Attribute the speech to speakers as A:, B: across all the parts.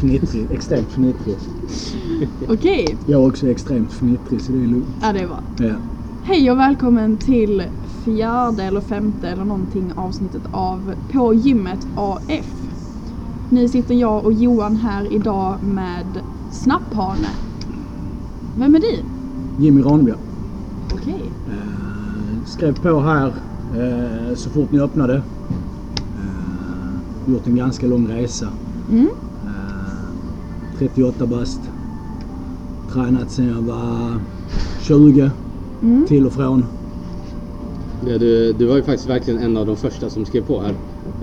A: Fnittrig, extremt fnittrig.
B: Okej,
A: Jag är också extremt fnittrig så det är lugnt.
B: ja det är bra.
A: Ja.
B: Hej och välkommen till fjärde eller femte eller någonting avsnittet av På gymmet AF. Nu sitter jag och Johan här idag med Snapphane. Vem är du?
A: Jimmy Ranebjer.
B: Okej.
A: Eh, skrev på här eh, så fort ni öppnade. Eh, gjort en ganska lång resa.
B: Mm.
A: Eh, 38 bast. Tränat sedan jag var 20
B: Mm.
A: till och från.
C: Ja, du, du var ju faktiskt verkligen en av de första som skrev på här.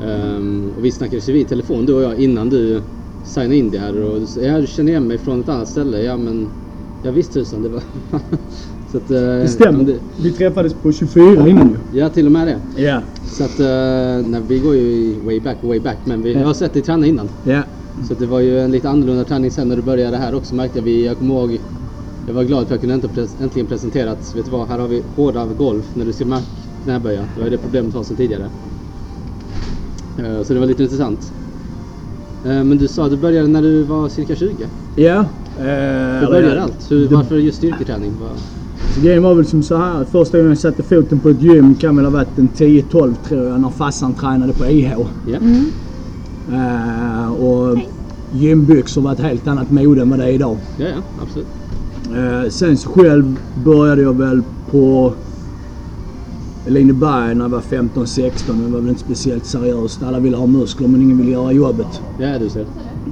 C: Ehm, och vi snackades ju vid telefon du och jag innan du signade in det här. Och du jag känner igen mig från ett annat ställe. Ja men, ja visst tusan det var... så att, eh,
A: Det stämmer.
C: det-
A: Vi träffades på 24 innan ju.
C: Ja till och med det.
A: Ja.
C: Så att, eh, nej, vi går ju way back, way back. Men vi, jag har sett dig träna innan.
A: Ja.
C: Så att det var ju en lite annorlunda träning sen när du började här också märkte jag. Vi, jag kommer ihåg, jag var glad för att jag kunde äntligen pres- äntligen presenterat, vet du vad, här har vi hårda golf när du ser Mac knäböja. Det var ju det problemet var sedan tidigare. Eh, Så det var lite intressant. Eh, Men du sa att du började när du var cirka 20.
A: Ja. Eh,
C: Hur började allt? Hur, varför just styrketräning?
A: Så grejen var väl som så här. Första gången jag satte foten på ett gym kan väl ha varit en 10-12 tror jag när farsan tränade på IH.
C: Ja,
B: Mm.
A: Eh, och gymbyxor var ett helt annat mode än vad det är idag.
C: ja, ja absolut.
A: Eh, sen så själv började jag väl på Lineberg när jag var 15-16. Det var väl inte speciellt seriöst. Alla ville ha muskler men ingen ville göra jobbet.
C: Ja, du ser.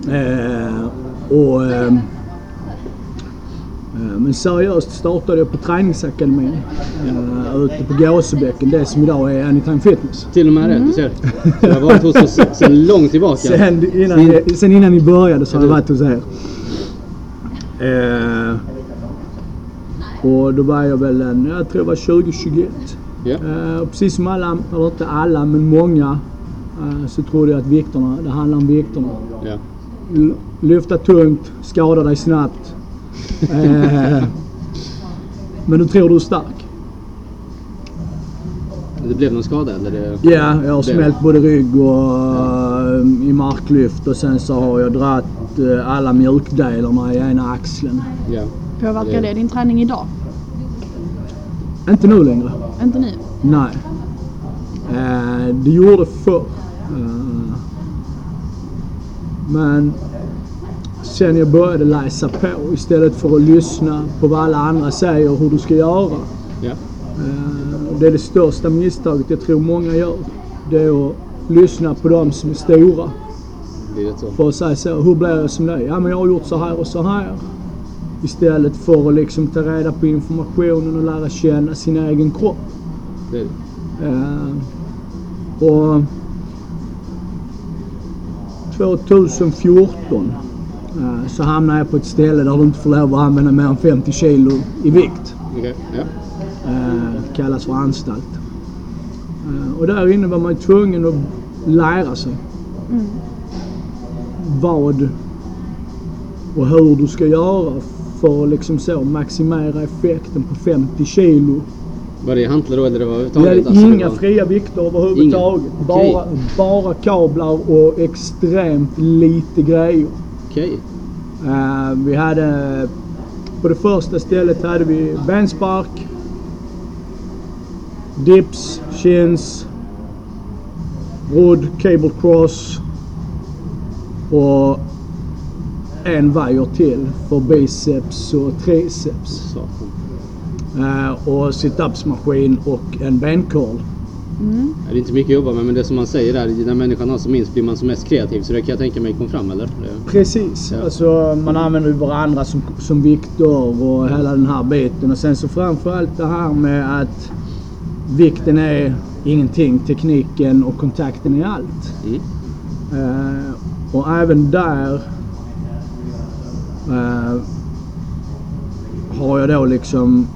A: Eh, och, men seriöst startade jag på träningsakademin eh, ute på Gåsebäcken. Det som idag är Anytime Fitness.
C: Till och med det, du ser. Så jag har varit hos oss sedan långt tillbaka.
A: Sen innan, ni, sen innan ni började så har jag varit hos er. Eh, och då var jag väl en, jag tror jag var 20-21.
C: Ja,
A: Eh, och precis som alla, eller inte alla, men många eh, så trodde jag att vikterna, det handlar om vikterna. L- lyfta tungt, skada dig snabbt. Eh, men du tror du är stark.
C: Det blev någon skada eller? Det...
A: Ja, jag har smält både rygg och eh, i marklyft och sen så har jag dratt eh, alla mjukdelarna i ena axeln.
C: Ja.
B: Påverkar det din träning idag?
A: Inte nu längre.
B: Inte nu?
A: Nej. Eh, det gjorde förr. Eh, men sen jag började läsa på istället för att lyssna på vad alla andra säger hur du ska göra.
C: Ja.
A: Eh, det är det största misstaget jag tror många gör. Det är att lyssna på de som är stora.
C: Det är rätt så.
A: För att säga så, hur blir jag som dig? Ja men jag har gjort så här och så här. Istället för att liksom ta reda på informationen och lära känna sin egen kropp.
C: Det är det.
A: Eh, och 2014 eh, så hamnade jag på ett ställe där du inte får lov att använda mer än 50 kilo i vikt.
C: Ja.
A: Eh, kallas för anstalt. Eh, och där inne var man tvungen att lära sig vad och hur du ska göra för att liksom så maximera effekten på 50 kilo.
C: Var det hantlar då eller det var överhuvudtaget? Alltså,
A: inga
C: var-
A: fria vikter överhuvudtaget.
C: Inga? Okej.
A: Bara, bara kablar och extremt lite grejer.
C: Okej.
A: Eh, vi hade... På det första stället hade vi benspark, dips, chins, rodd, cable cross och en vajer till för biceps och triceps. Eh, och sit-ups-maskin och en bencurl.
B: Mm.
C: Det är inte mycket att jobba med men det som man säger där, när människan har som minst blir man som mest kreativ. Så det kan jag tänka mig kom fram eller?
A: Precis.
C: Ja.
A: Alltså, man använder ju varandra som, som vikter och hela den här biten. Och sen så framförallt det här med att vikten är ingenting, tekniken och kontakten är allt.
C: Mm.
A: Eh, och även där eh, har jag då liksom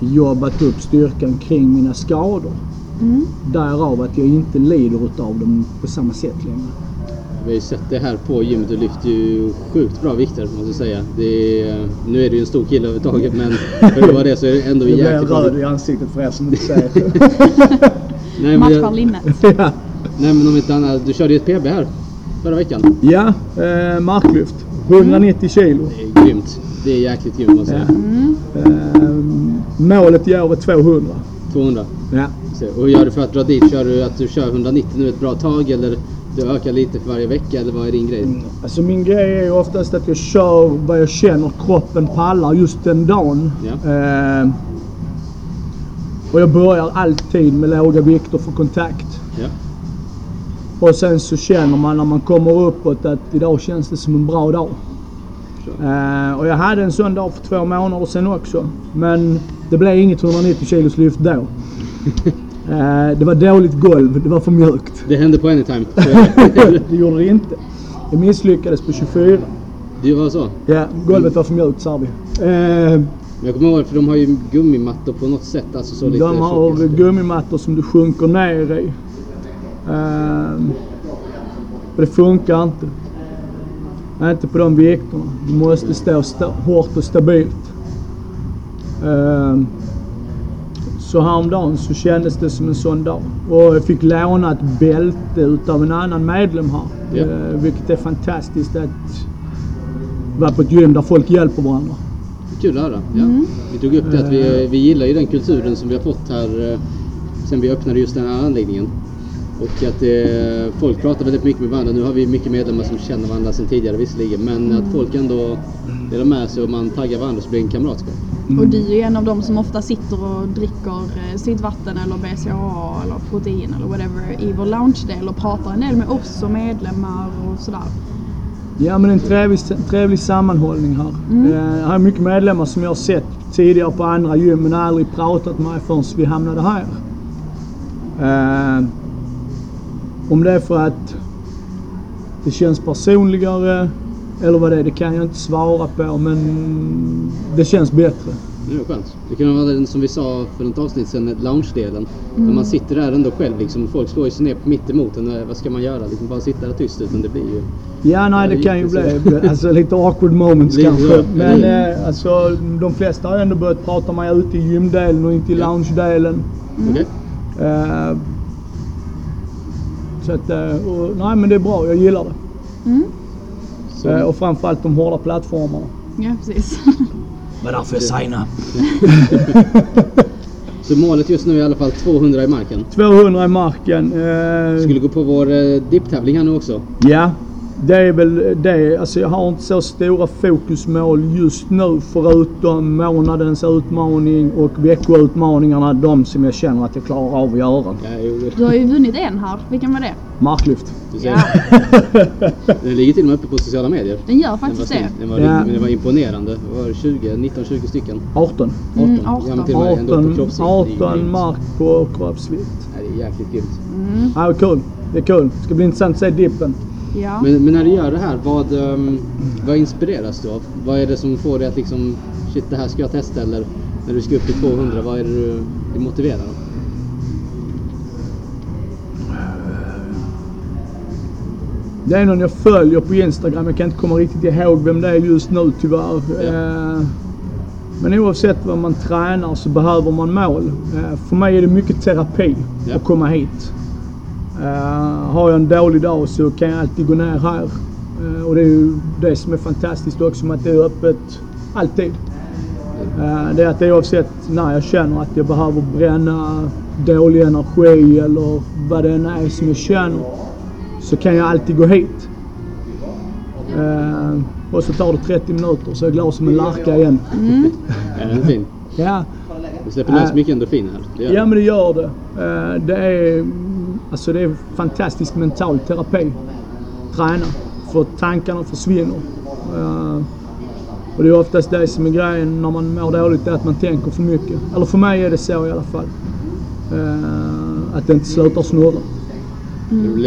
A: jobbat upp styrkan kring mina skador.
B: Mm.
A: Därav att jag inte lider utav dem på samma sätt längre.
C: Vi har ju sett det här på gymmet. Du lyfter ju sjukt bra vikter måste jag säga. Det är, nu är du ju en stor kille överhuvudtaget men för att vara det så är det ändå
A: Jag
C: jäkligt
A: blir
C: bra.
A: röd i ansiktet för er som inte.
C: Nej, men
B: Matchar
C: jag,
B: linnet.
A: ja.
C: Nej men om inte annat, du körde ju ett PB här förra veckan.
A: Ja, eh, marklyft. 190 kilo.
C: Det är grymt. Det är jäkligt grymt måste jag säga.
A: Eh, målet i år är 200.
C: 200.
A: Ja.
C: Och hur gör du för att dra dit? Kör du att du kör 190 nu ett bra tag eller du ökar lite för varje vecka eller vad är din grej?
A: Alltså min grej är ju oftast att jag kör vad jag känner kroppen pallar just den dagen.
C: Ja.
A: Eh, och jag börjar alltid med låga vikter för kontakt.
C: Ja.
A: Och sen så känner man när man kommer uppåt att idag känns det som en bra dag. Eh, och jag hade en sån dag för två månader sedan också. Men det blev inget 190 kilos lyft då. Eh, det var dåligt golv, det var för mjukt.
C: Det hände på Anytime.
A: det gjorde det inte. Jag misslyckades på 24.
C: det var så?
A: Ja, golvet var för mjukt sa vi. Eh,
C: Jag kommer ihåg för de har ju gummimattor på något sätt. Alltså så lite
A: de har
C: tjocka.
A: gummimattor som du sjunker ner i. Eh, det funkar inte. Inte på de vikterna. Du måste stå sta- hårt och stabilt. Eh, så häromdagen så kändes det som en sån dag. Och jag fick låna ett bälte utav en annan medlem här.
C: Ja.
A: Eh, vilket är fantastiskt att vara på ett gym där folk hjälper varandra.
C: Kul att höra. Ja. Vi tog upp det att vi, vi gillar ju den kulturen som vi har fått här eh, sen vi öppnade just den här anläggningen. Och att eh, folk pratar väldigt mycket med varandra. Nu har vi mycket medlemmar som känner varandra sedan tidigare visserligen. Men att folk ändå delar med sig och man taggar varandra så blir det en kamratskap.
B: Och du är ju en av dem som ofta sitter och dricker eh, sitt vatten eller BCAA eller protein eller whatever i vår loungedel och pratar en del med oss och medlemmar och sådär.
A: Ja men en trevlig, trevlig sammanhållning här. Eh, jag har mycket medlemmar som jag har sett tidigare på andra gym men aldrig pratat med förrän vi hamnade här. Om det är för att det känns personligare eller vad det är, det kan jag inte svara på men det känns bättre.
C: Det är skönt. Det kan vara den som vi sa för något avsnitt sedan, lounge-delen. När man sitter där ändå själv liksom. Folk slår sig ner mitt emot en. Vad ska man göra? Liksom bara sitta där tyst. Utan det blir ju...
A: Ja, nej, det kan ju bli alltså, lite awkward moments kanske.
C: så.
A: Men
C: Mm.
A: eh, alltså, de flesta har ändå börjat prata med ute i gymdelen och inte i
C: Ja.
A: loungedelen.
C: Okej?
A: Eh, så att, eh, och, nej men det är bra, jag gillar det.
B: Mm.
C: Så,
A: Eh, och framförallt de hårda plattformarna.
B: Ja, precis.
A: Var därför jag signade.
C: så målet just nu är i alla fall 200 i marken.
A: 200 i marken. Eh,
C: Skulle gå på vår eh, dipptävling här nu också.
A: Ja, det är väl det. Alltså jag har inte så stora fokusmål just nu förutom månadens utmaning och veckoutmaningarna. De som jag känner att jag klarar av att göra.
C: Ja,
B: Du har ju vunnit en här. Vilken var det?
A: Marklyft.
B: Ja,
C: Den ligger till och med uppe på sociala medier.
B: den gör
C: Den var,
B: faktiskt
C: snygg.
B: det.
C: den var,
A: Ja.
C: det var imponerande. Det var 20, 19-20 stycken.
A: 18.
C: 18.
B: Mm,
C: Ja, men
B: 18.
C: till och med ändå på
A: 18,
C: kroppsvikt. Det är ju
A: 18
C: grymt.
A: mark på kroppsvikt.
C: Ja, det är jäkligt grymt.
A: Ja, det är kul. Det är kul. Det ska bli intressant att se dippen.
B: Ja.
C: Men, men när du gör det här, vad, ehm, vad inspireras du av? Vad är det som får dig att liksom, shit det här ska jag testa eller när du ska upp till 200, vad är det du, du motiverar? Då?
A: Det är någon jag följer på Instagram. Jag kan inte komma riktigt ihåg vem det är just nu tyvärr.
C: Ja.
A: Eh, Men oavsett vad man tränar så behöver man mål. Eh, För mig är det mycket terapi
C: Ja.
A: att komma hit. Eh, Har jag en dålig dag så kan jag alltid gå ner här. Eh, Och det är ju det som är fantastiskt också med att det är öppet alltid. Eh, Det är att oavsett när jag känner att jag behöver bränna dålig energi eller vad det än är som jag känner så kan jag alltid gå hit. Eh, och så tar det 30 minuter så är jag glad som en larka igen.
C: Är den fin?
A: Ja,
C: Du släpper lös mycket endorfiner här. Det
A: ja
C: du.
A: men det gör det. Eh, det, är, alltså det är fantastisk mental terapi. Träna. För tankarna försvinner. Eh, och det är oftast det som är grejen när man mår dåligt, det är att man tänker för mycket. Eller för mig är det så i alla fall. Eh, att det inte slutar snurra.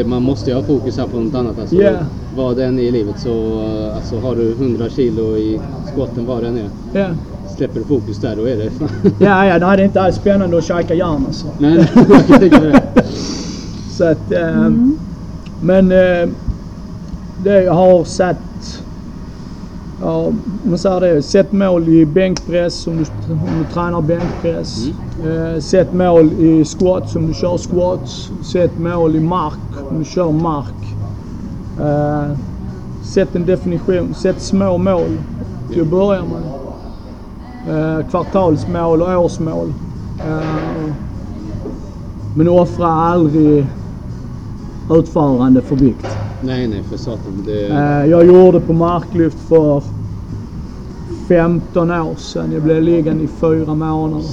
C: Man måste ju ha fokus här på något annat. Alltså,
A: Ja.
C: Vad det än är i livet så eh, alltså, har du 100 kilo i squatten vad det än är.
A: Ja.
C: Släpper du fokus där då är det
A: Ja, ja, nej, det är inte alls spännande att käka järn alltså.
C: Nej, nej, jag kan tänka mig det.
A: Så att, eh, Men eh, det har satt Ja, man säger det. Sätt mål i bänkpress om du, om du tränar bänkpress. Eh, sätt mål i squats om du kör squats. Sätt mål i mark om du kör mark. Eh, sätt en definition. Sätt små mål till att börja med. Eh, kvartalsmål och årsmål. Eh, men offra aldrig utförande för vikt.
C: Nej, nej, för satan. Det,
A: Eh, Jag gjorde på marklyft för 15 år sedan. Jag blev liggande i fyra månader.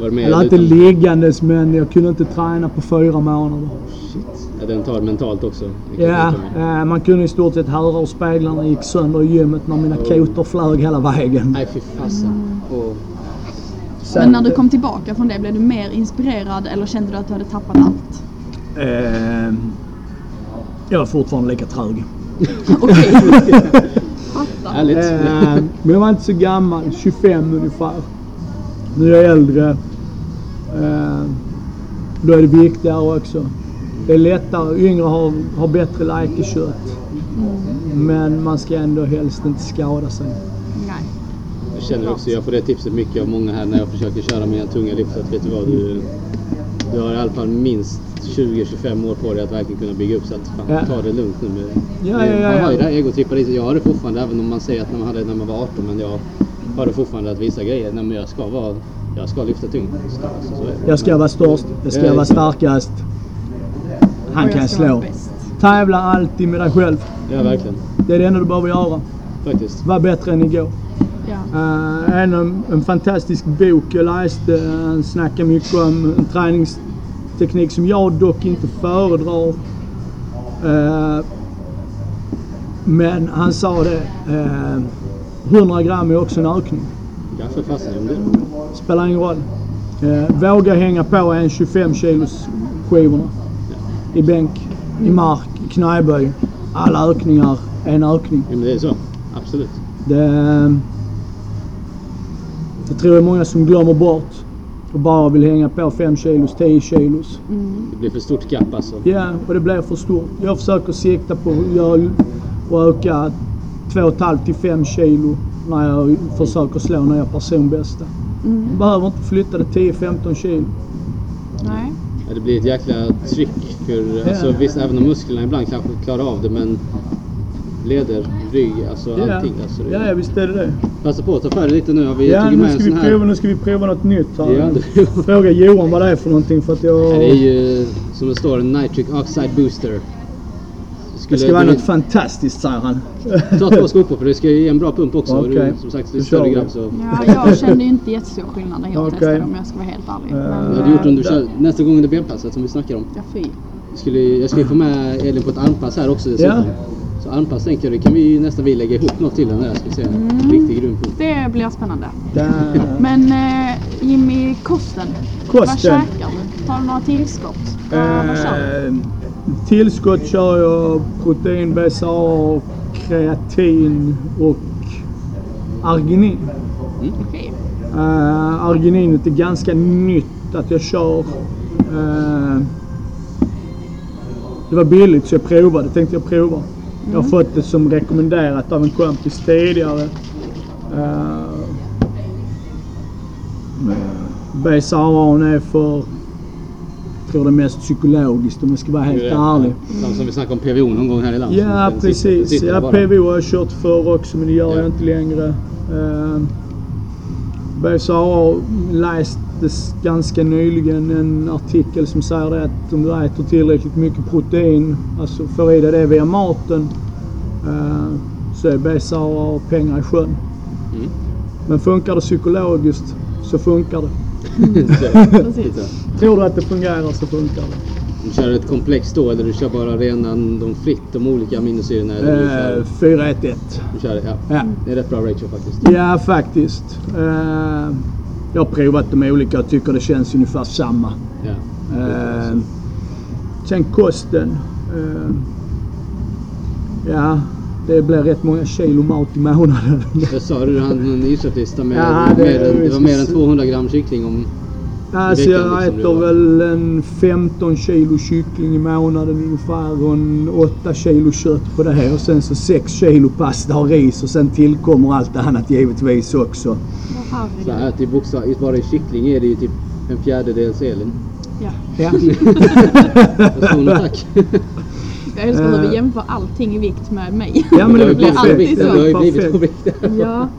C: Var det med
A: Eller inte
C: utan-
A: liggandes men jag kunde inte träna på fyra månader.
C: Shit. Ja, den tar mentalt också.
A: Ja, eh, man kunde i stort sett höra hur speglarna gick sönder i gymmet när mina kotor flög hela vägen.
C: Nej, fy fasen.
A: Sen-
B: Men när du kom tillbaka från det, blev du mer inspirerad eller kände du att du hade tappat allt?
A: Eh, jag är fortfarande lika trög.
B: Okej.
C: Härligt.
A: Eh, men jag var inte så gammal, 25 ungefär. Nu är jag äldre. Eh, då är det viktigare också. Det är lättare, yngre har, har bättre läkekött. Men man ska ändå helst inte skada sig.
B: Nej.
C: Jag känner också, jag får det tipset mycket av många här när jag försöker köra mina tunga lyft. Att vet du vad, du, du har i alla fall minst 20-25 år på dig att verkligen kunna bygga upp. Så att fan,
A: Ja.
C: ta det lugnt nu. Med,
A: Ja, ja, ja,
C: man har ju det här sig. Jag har det fortfarande, även om man säger att man hade det när man var 18. Men jag har det fortfarande att vissa grejer. Nej, men jag ska vara, jag ska lyfta tungt. Det.
A: Jag ska vara störst, jag ska
C: Ja,
A: vara starkast. Han kan slå. Tävla alltid med dig själv.
C: Ja, verkligen.
A: Det är det enda du behöver göra.
C: Faktiskt.
A: Var bättre än igår.
B: Ja.
A: Uh, en, en fantastisk bok jag läste. Han snackar mycket om en träningsteknik som jag dock inte föredrar. Eh, men han sa det. eh, 100 gram är också en ökning.
C: För fasen. om det.
A: Spelar ingen roll. Eh, våga hänga på en 25 kilos skivorna. I bänk, i mark, i knäböj. Alla ökningar är en ökning.
C: Ja, men det är så. Absolut.
A: Det, jag tror det är många som glömmer bort och bara vill hänga på 5 kilos, 10 kilos.
C: Det blir för stort gap alltså.
A: Ja, och det blir för stort. Jag försöker sikta på att öka 2,5 till 5 kilo när jag försöker slå nya personbästa.
B: Mm.
A: Jag behöver inte flytta det 10-15 kilo.
B: Nej.
C: Ja, det blir ett jäkla tryck. För, alltså, visst, även om musklerna ibland kanske klarar av det, men leder, rygg, alltså
A: Ja,
C: allting. Alltså, det,
A: ja, ja, visst är det det.
C: Passa på att ta för dig lite nu. Har vi
A: Ja, nu ska, vi
C: här.
A: prova, nu ska vi prova något nytt här.
C: Ja, det,
A: Fråga Johan vad det är för någonting för att jag...
C: det är ju som det står en nitric oxide booster.
A: det ska vara något fantastiskt säger han.
C: Ta två skopor för det ska ge en bra pump också.
A: Okej.
C: Du, som sagt, du är större grabb så...
B: Ja, jag kände ju inte jättestor skillnad när jag
A: Okej.
B: testade om jag ska vara helt ärlig.
A: Eh,
B: Men,
C: Vad hade du gjort om du
A: Ja,
C: kör nästa gång under benpasset som vi snackar om?
B: ja, fy.
C: Jag skulle, jag skulle få med Elin på ett armpass här också dessutom.
A: Ja.
C: Så armpass tänkte jag, det kan vi ju nästa vi lägga ihop något till den där. Ska vi se.
B: Mm.
C: Riktig grym.
B: Det blir spännande. Men eh, Jimmy, kosten. Vad
A: Kosten.
B: käkar du? Tar du några tillskott? Vad, vad kör du?
A: Eh, tillskott kör jag protein, BCAA, kreatin och arginin.
B: Okej.
A: Uh, argininet är ganska nytt att jag kör. Eh, det var billigt så jag provade, tänkte jag prova. Jag har fått det som rekommenderat av en kompis tidigare. Uh, BCAA är för, jag tror det mest psykologiskt om jag ska vara helt ärlig.
C: De som vi snackade om PVO någon gång här i landet.
A: Ja,
C: sitter-
A: precis.
C: sitter
A: Ja. PVO har jag kört för också, men det gör
C: Ja.
A: jag inte längre. Uh, BSAA lästes ganska nyligen en artikel som säger det att om du äter tillräckligt mycket protein, alltså får i dig det via maten, eh, så är BSAA pengar i sjön.
C: Mm.
A: Men funkar det psykologiskt så funkar det.
C: Lite.
A: Tror du att det fungerar så funkar det.
C: Du kör ett komplext då eller du kör bara rena de fritt, de olika aminosyrorna? Eller
A: Eh, 4-1-1.
C: du kör, ja.
A: Ja.
C: Det är rätt bra ratio faktiskt.
A: Ja, faktiskt. Eh, jag har provat de olika och tycker det känns ungefär samma.
C: Ja.
A: Eh, sen kosten. Eh, ja, det blir rätt många kilo mat i månaden.
C: Jag sa du, du hade en inköpslista med
A: Ja, det-
C: det var mer än 200 gram kyckling om
A: Alltså jag
C: liksom,
A: äter väl en 15 kilo kyckling i månaden ungefär och en 8 kilo kött på det här och sen så 6 kilo pasta och ris och sen tillkommer allt annat givetvis också.
C: Så här, till bokstav, bara i kyckling är det ju typ en fjärdedels Elin.
B: Ja.
A: Ja.
C: Personen tack.
B: Jag älskar hur
A: Eh.
B: vi jämför allting i vikt med mig.
A: Ja, men
C: det
A: det
C: blivit
B: alltid så.
C: Det har ju blivit övervikt.
B: ja.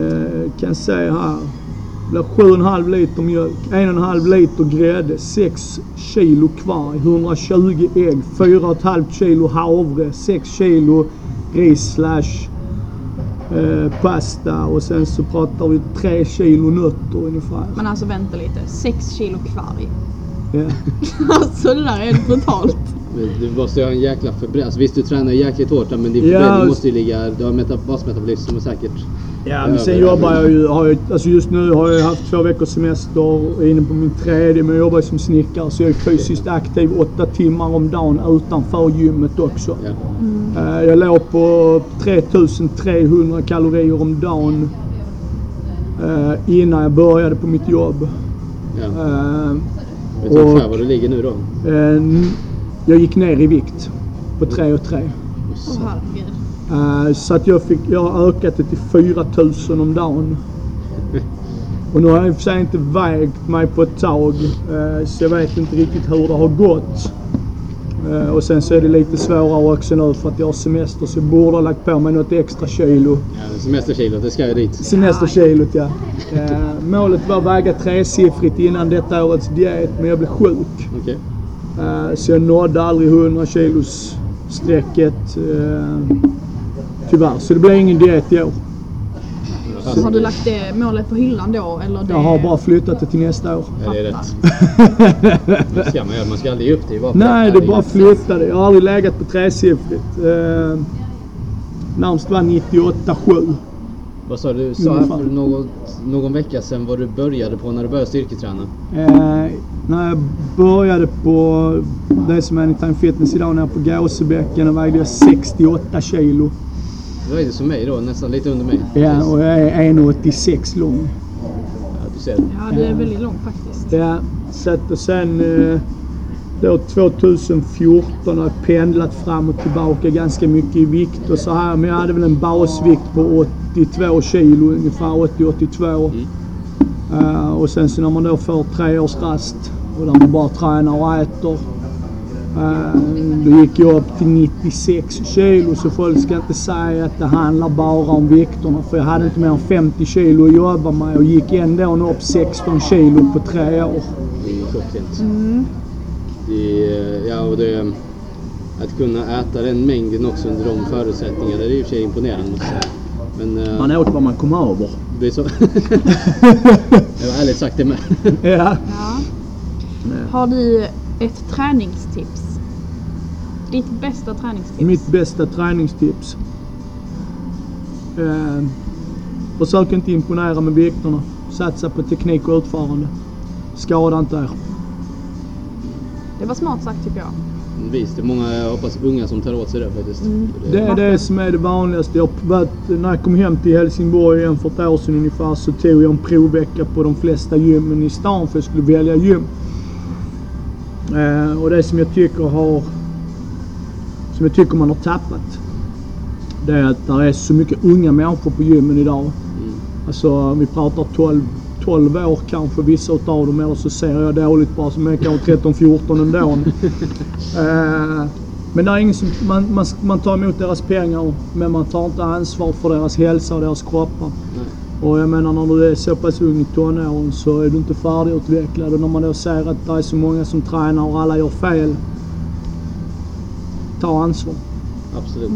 A: Eh, kan säga här. Blir 7,5 liter mjölk, 1,5 liter grädde, 6 kilo kvarg, 120 ägg, 4,5 kilo havre, 6 kilo ris slash eh, pasta och sen så pratar vi 3 kilo nötter ungefär.
B: Men alltså vänta lite. 6 kilo kvarg.
A: Ja.
B: Alltså det där är helt brutalt.
C: Du måste ju ha en jäkla förbränning. Alltså, visst du tränar jäkligt hårt men din förbränning måste ju ligga... Du har meta- basmetabolism som är säkert...
A: Ja, men sen jobbar jag ju, har jag, alltså just nu har jag haft två veckors semester och är inne på min tredje, men jag jobbar som snickare så jag är fysiskt aktiv åtta timmar om dagen utanför gymmet också. Eh, Jag låg på 3300 kalorier om dagen eh, innan jag började på mitt jobb.
C: ja.
A: Eh,
C: Vet du
A: och-
C: ungefär vad du ligger nu då?
A: Jag gick ner i vikt på 3 och 3.
B: Åh herregud.
A: Eh, Så att jag, fick, jag har ökat det till 4000 om dagen. Och nu har jag i och för sig inte vägt mig på ett tag. eh, Så jag vet inte riktigt hur det har gått. Eh, Och sen så är det lite svårare också nu för att jag har semester så jag borde ha lagt på mig något extra kilo.
C: Ja, semesterkilot, det ska ju dit.
A: Semesterkilot ja. Eh, Målet var att väga tresiffrigt innan detta årets diet men jag blev sjuk. Eh, Så jag nådde aldrig 100 kilos strecket eh, Tyvärr, så det blev ingen diet i år.
B: Så har du lagt det målet på hyllan då? Eller det...
A: Jag har bara flyttat det till nästa år.
C: Ja, det är rätt. Det ska man göra. Man ska aldrig ge upp det. Bara
A: Nej, det är bara flyttade. Jag har aldrig legat på tresiffrigt. Eh, närmast var 98,7.
C: Vad sa du? Sa här för någon, någon vecka sedan vad du började på när du började styrketräna.
A: Eh, när jag började på det som är Anytime Fitness idag, nere på Gåsebäcken, då vägde jag 68 kilo.
C: Det var ju som mig då, nästan lite under mig.
A: Ja, och jag är 1,86 lång.
C: Ja, du ser.
B: Ja, du är väldigt lång faktiskt.
A: Ja, så att och sen eh, då 2014 har jag pendlat fram och tillbaka ganska mycket i vikt och så här. Men jag hade väl en basvikt på 82 kilo ungefär, 80-82. Eh, och sen så när man då får tre års rast och där man bara tränar och äter. Eh, då gick jag upp till 96 kilo så folk ska inte säga att det handlar bara om vikterna. För jag hade inte mer än 50 kilo att jobba med och gick ändå upp 16 kilo på tre år.
C: Det är klockrent. Det är, ja, och det, att kunna äta den mängden också under de förutsättningarna, det är i och för sig imponerande måste jag säga. Men eh,
A: Man åt vad man kom över.
C: det är så. det var ärligt sagt det med.
A: Ja.
B: Ja. Har du ett träningstips? Ditt bästa träningstips?
A: Mitt bästa träningstips. Eh, försök inte imponera med vikterna. Satsa på teknik och utförande. Skada inte er.
B: Det var smart sagt tycker jag.
C: Visst, det är många, jag hoppas, unga som tar åt sig det faktiskt.
A: Det är det som är det vanligaste. Jag, varit- när jag kom hem till Helsingborg igen för ett år sedan ungefär så tog jag en provvecka på de flesta gymmen i stan för jag skulle välja gym. Eh, och det som jag tycker har som jag tycker man har tappat det är att det är så mycket unga människor på gymmen idag.
C: Mm.
A: Alltså vi pratar 12, 12 år kanske vissa utav dem eller så ser jag dåligt bara som är kanske 13-14 ändå. eh, men det är ingen som, man, man, man tar emot deras pengar men man tar inte ansvar för deras hälsa och deras kroppar.
C: Nej.
A: Och jag menar när du är så pass ung i tonåren så är du inte färdigutvecklad och när man då ser att det är så många som tränar och alla gör fel. Ta ansvar.
C: Absolut.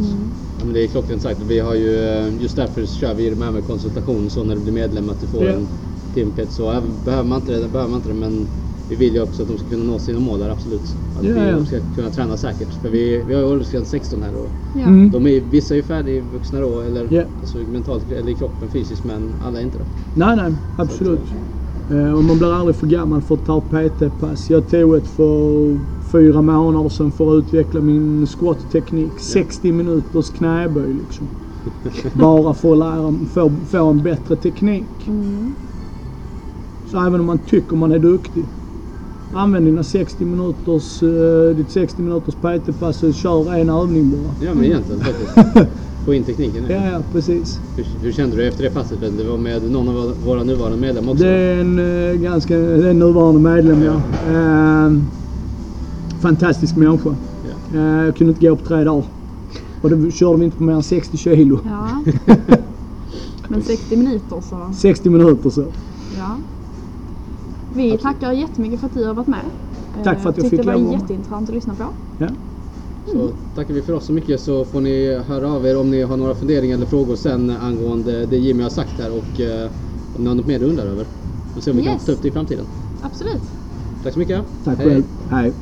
C: Ja, men det är klockrent sagt. Vi har ju, eh, just därför kör vi det här med konsultation så när du blir medlem att du får
A: Ja.
C: en timpet. Så även, behöver man inte det, behöver man inte det. Men vi vill ju också att de ska kunna nå sina mål där, absolut. Att
A: Ja,
C: vi
A: ja.
C: ska kunna träna säkert. För vi, vi har ju åldersgräns 16 här och
B: Ja.
A: Mm.
C: de är, vissa är ju färdigvuxna då, eller
A: Ja.
C: alltså, mentalt eller i kroppen fysiskt, men alla är inte det.
A: Nej, nej, absolut. Eh, och man blir aldrig för gammal för att ta PT-pass. Jag tog ett för fyra månader sedan för att utveckla min squat-teknik. 60 minuters knäböj liksom. Bara för att lära, få, få en bättre teknik.
B: Mm.
A: Så även om man tycker man är duktig. Använd dina 60 minuters, eh, ditt 60 minuters PT-pass och kör en övning bara.
C: Ja men egentligen faktiskt. Få in tekniken.
A: Ja, ja precis.
C: Hur, hur kände du efter det passet? Det var med någon av våra nuvarande medlemmar också?
A: Det är en eh, ganska, det är en nuvarande medlem ja. Eh, fantastisk människa.
C: Ja.
A: Eh, jag kunde inte gå på tre dagar. Och då körde vi inte på mer än 60 kilo.
B: Ja. Men 60 minuter så,
A: 60 minuter så.
B: Vi tackar jättemycket för att du har varit med.
A: Tack för att jag
B: Tyckte
A: fick
B: det var
A: lov att vara med.
B: jätteintressant att lyssna på.
A: Ja.
C: Så tackar vi för oss så mycket så får ni höra av er om ni har några funderingar eller frågor sen angående det Jimmy har sagt här och eh, om ni har något mer du undrar över. Och se om vi kan
B: Yes.
C: ta upp det i framtiden.
B: Absolut.
C: Tack så mycket.
A: Tack
C: Hej.
A: själv. Hej.